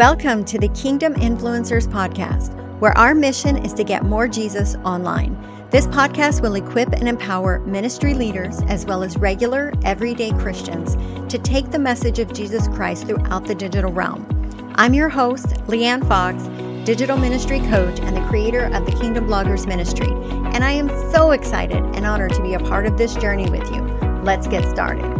Welcome to the Kingdom Influencers Podcast, where our mission is to get more Jesus online. This podcast will equip and empower ministry leaders as well as regular, everyday Christians to take the message of Jesus Christ throughout the digital realm. I'm your host, Leanne Fox, digital ministry coach and the creator of the Kingdom Bloggers Ministry, and I am so excited and honored to be a part of this journey with you. Let's get started.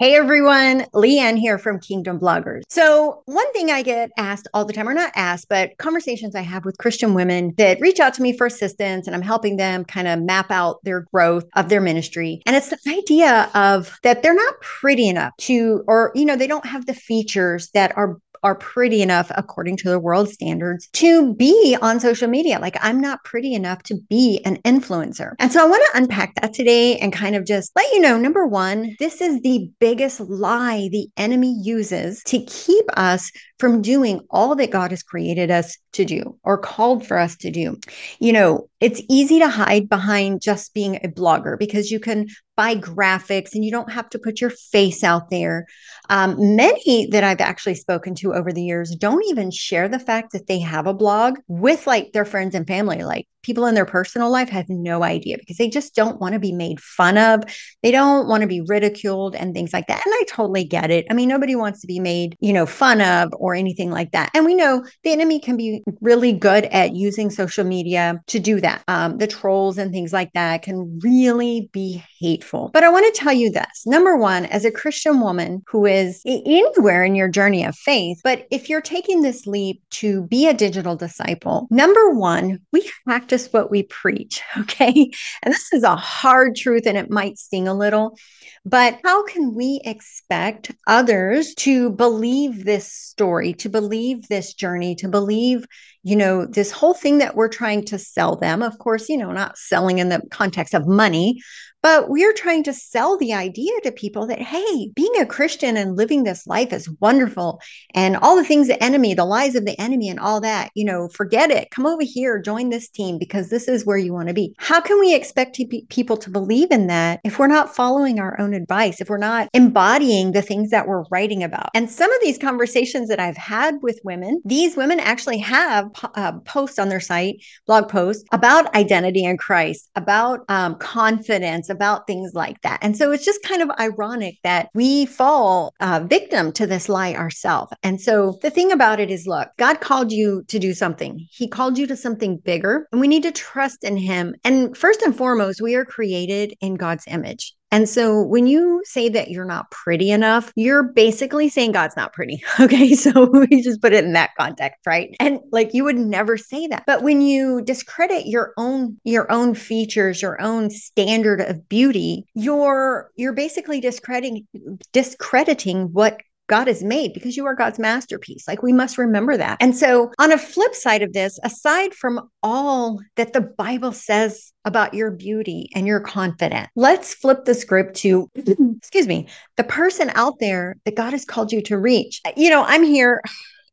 Hey everyone, Leanne here from Kingdom Bloggers. So, one thing I get asked all the time, or not asked, but conversations I have with Christian women that reach out to me for assistance and I'm helping them kind of map out their growth of their ministry. And it's the idea of that they're not pretty enough to, or, you know, they don't have the features that are are pretty enough according to the world standards to be on social media. Like I'm not pretty enough to be an influencer. And so I want to unpack that today and kind of just let you know number one, this is the biggest lie the enemy uses to keep us from doing all that God has created us to do or called for us to do. You know, it's easy to hide behind just being a blogger because you can buy graphics and you don't have to put your face out there. Um, many that I've actually spoken to over the years don't even share the fact that they have a blog with like their friends and family. Like people in their personal life have no idea because they just don't want to be made fun of. They don't want to be ridiculed and things like that. And I totally get it. I mean, nobody wants to be made, you know, fun of or anything like that. And we know the enemy can be really good at using social media to do that. Um, the trolls and things like that can really be hateful. But I want to tell you this number one, as a Christian woman who is anywhere in your journey of faith, but if you're taking this leap to be a digital disciple, number one, we have practice what we preach. Okay. And this is a hard truth and it might sting a little, but how can we expect others to believe this story, to believe this journey, to believe, you know, this whole thing that we're trying to sell them? Of course, you know, not selling in the context of money, but we're trying to sell the idea to people that, hey, being a Christian and living this life is wonderful. And all the things the enemy, the lies of the enemy, and all that, you know, forget it. Come over here, join this team because this is where you want to be. How can we expect to people to believe in that if we're not following our own advice, if we're not embodying the things that we're writing about? And some of these conversations that I've had with women, these women actually have uh, posts on their site, blog posts about identity in Christ, about um, confidence about things like that. And so it's just kind of ironic that we fall uh, victim to this lie ourselves. And so the thing about it is look, God called you to do something, He called you to something bigger, and we need to trust in Him. And first and foremost, we are created in God's image. And so when you say that you're not pretty enough, you're basically saying God's not pretty. Okay. So we just put it in that context, right? And like you would never say that. But when you discredit your own your own features, your own standard of beauty, you're you're basically discrediting discrediting what God has made because you are God's masterpiece. Like we must remember that. And so, on a flip side of this, aside from all that the Bible says about your beauty and your confidence, let's flip the script to, excuse me, the person out there that God has called you to reach. You know, I'm here.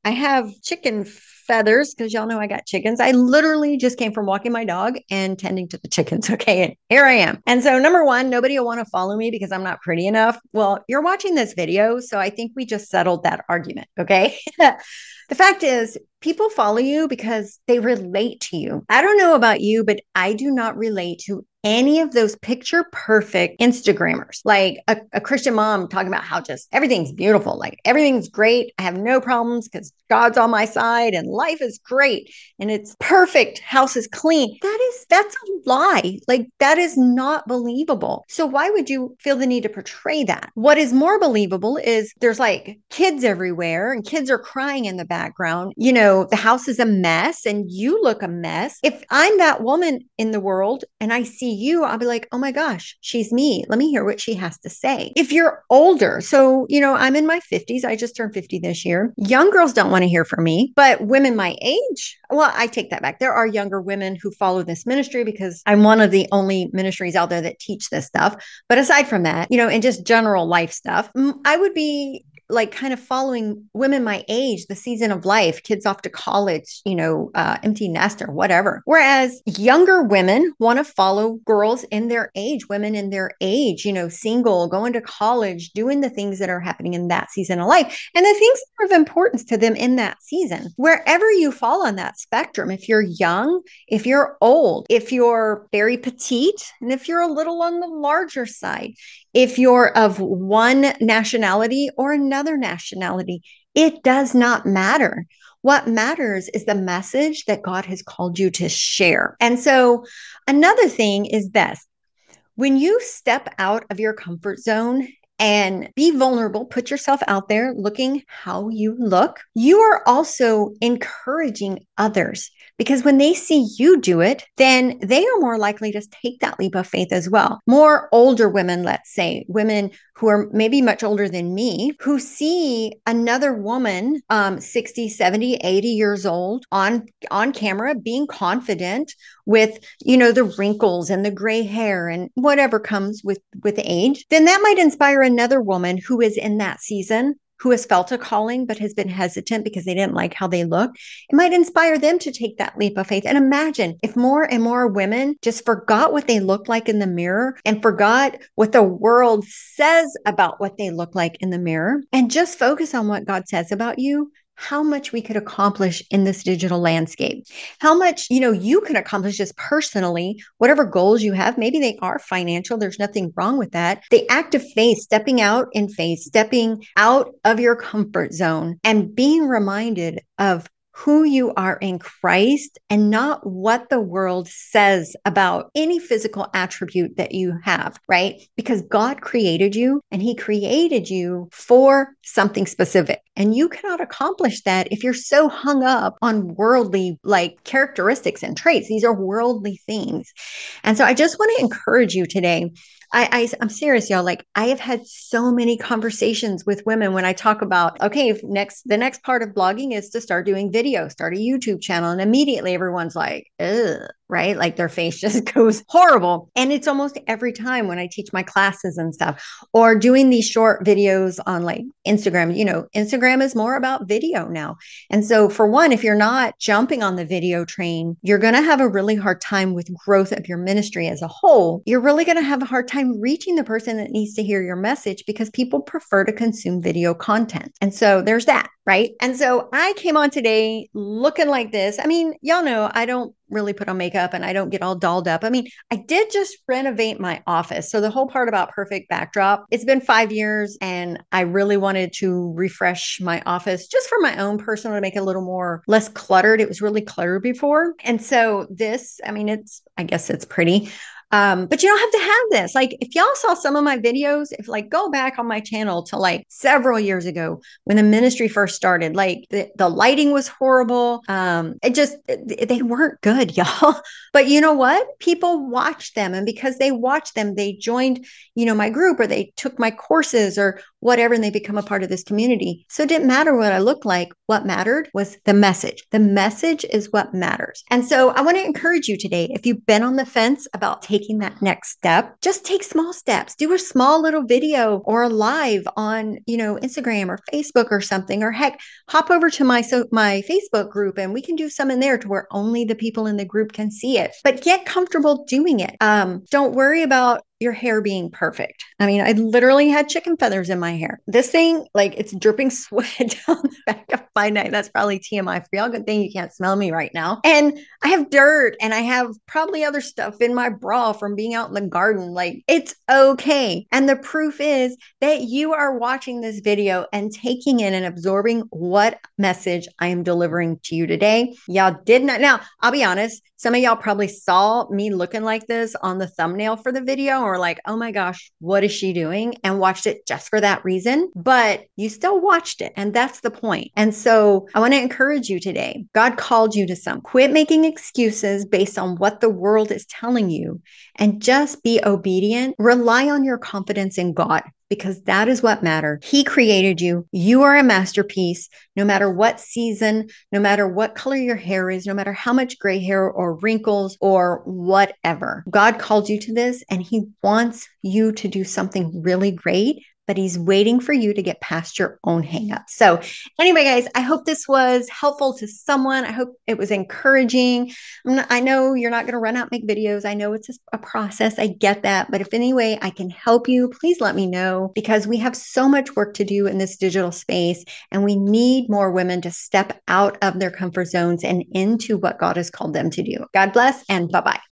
I have chicken feathers because y'all know I got chickens. I literally just came from walking my dog and tending to the chickens. Okay. And here I am. And so, number one, nobody will want to follow me because I'm not pretty enough. Well, you're watching this video. So I think we just settled that argument. Okay. the fact is, people follow you because they relate to you. I don't know about you, but I do not relate to any of those picture perfect Instagrammers, like a, a, Christian mom talking about how just everything's beautiful, like everything's great. I have no problems because God's on my side and life is great and it's perfect. House is clean. That is, that's a lie. Like that is not believable. So why would you feel the need to portray that? What is more believable is there's like kids everywhere and kids are crying in the background. You know, the house is a mess and you look a mess. If I'm that woman in the world and I see you, I'll be like, oh my gosh, she's me. Let me hear what she has to say. If you're older, so, you know, I'm in my 50s, I just turned 50 this year. Young girls don't want to hear from me, but women my age, well, I take that back. There are younger women who follow this ministry because I'm one of the only ministries out there that teach this stuff. But aside from that, you know, and just general life stuff, I would be like kind of following women my age, the season of life, kids off to college, you know, uh, empty nester, whatever. Whereas younger women want to follow girls in their age, women in their age, you know, single, going to college, doing the things that are happening in that season of life and the things that are of importance to them in that season. Wherever you fall on that spectrum, if you're young, if you're old, if you're very petite, and if you're a little on the larger side, if you're of one nationality or another nationality, it does not matter. What matters is the message that God has called you to share. And so, another thing is this when you step out of your comfort zone and be vulnerable, put yourself out there looking how you look, you are also encouraging others because when they see you do it, then they are more likely to take that leap of faith as well. More older women, let's say, women who are maybe much older than me, who see another woman, um, 60, 70, 80 years old on, on camera being confident with, you know, the wrinkles and the gray hair and whatever comes with, with age, then that might inspire another woman who is in that season who has felt a calling but has been hesitant because they didn't like how they look, it might inspire them to take that leap of faith. And imagine if more and more women just forgot what they look like in the mirror and forgot what the world says about what they look like in the mirror and just focus on what God says about you, how much we could accomplish in this digital landscape. How much you know you can accomplish just personally whatever goals you have. Maybe they are financial there's nothing wrong with that. The act of faith stepping out in faith stepping out of your comfort zone and being reminded of who you are in Christ and not what the world says about any physical attribute that you have, right? Because God created you and He created you for something specific. And you cannot accomplish that if you're so hung up on worldly like characteristics and traits. These are worldly things. And so I just want to encourage you today I, I I'm serious, y'all. Like I have had so many conversations with women when I talk about, okay, next the next part of blogging is to start doing video, start a YouTube channel. And immediately everyone's like, ugh, right? Like their face just goes horrible. And it's almost every time when I teach my classes and stuff or doing these short videos on like Instagram. You know, Instagram is more about video now. And so, for one, if you're not jumping on the video train, you're going to have a really hard time with growth of your ministry as a whole. You're really going to have a hard time reaching the person that needs to hear your message because people prefer to consume video content. And so, there's that right? And so I came on today looking like this. I mean, y'all know I don't really put on makeup and I don't get all dolled up. I mean, I did just renovate my office. So the whole part about perfect backdrop, it's been 5 years and I really wanted to refresh my office just for my own personal to make it a little more less cluttered. It was really cluttered before. And so this, I mean, it's I guess it's pretty. Um, but you don't have to have this. Like, if y'all saw some of my videos, if like go back on my channel to like several years ago when the ministry first started, like the, the lighting was horrible. Um, it just, it, they weren't good, y'all. But you know what? People watched them. And because they watched them, they joined, you know, my group or they took my courses or whatever, and they become a part of this community. So it didn't matter what I looked like. What mattered was the message. The message is what matters. And so I want to encourage you today if you've been on the fence about taking that next step, just take small steps. Do a small little video or a live on, you know, Instagram or Facebook or something, or heck, hop over to my so my Facebook group and we can do some in there to where only the people in the group can see it. But get comfortable doing it. Um, don't worry about your hair being perfect. I mean, I literally had chicken feathers in my hair. This thing, like, it's dripping sweat down the back of my neck. That's probably TMI for y'all. Good thing you can't smell me right now. And I have dirt and I have probably other stuff in my bra from being out in the garden. Like, it's okay. And the proof is that you are watching this video and taking in and absorbing what message I am delivering to you today. Y'all did not. Now, I'll be honest, some of y'all probably saw me looking like this on the thumbnail for the video or like, oh my gosh, what is she doing? And watched it just for that reason. But you still watched it. And that's the point. And so I want to encourage you today. God called you to some. Quit making excuses based on what the world is telling you and just be obedient. Rely on your confidence in God because that is what matters. He created you. You are a masterpiece, no matter what season, no matter what color your hair is, no matter how much gray hair or wrinkles or whatever. God called you to this and He wants you to do something really great but he's waiting for you to get past your own hangups. So, anyway, guys, I hope this was helpful to someone. I hope it was encouraging. Not, i know you're not going to run out make videos. I know it's a process. I get that. But if any way I can help you, please let me know because we have so much work to do in this digital space and we need more women to step out of their comfort zones and into what God has called them to do. God bless and bye bye.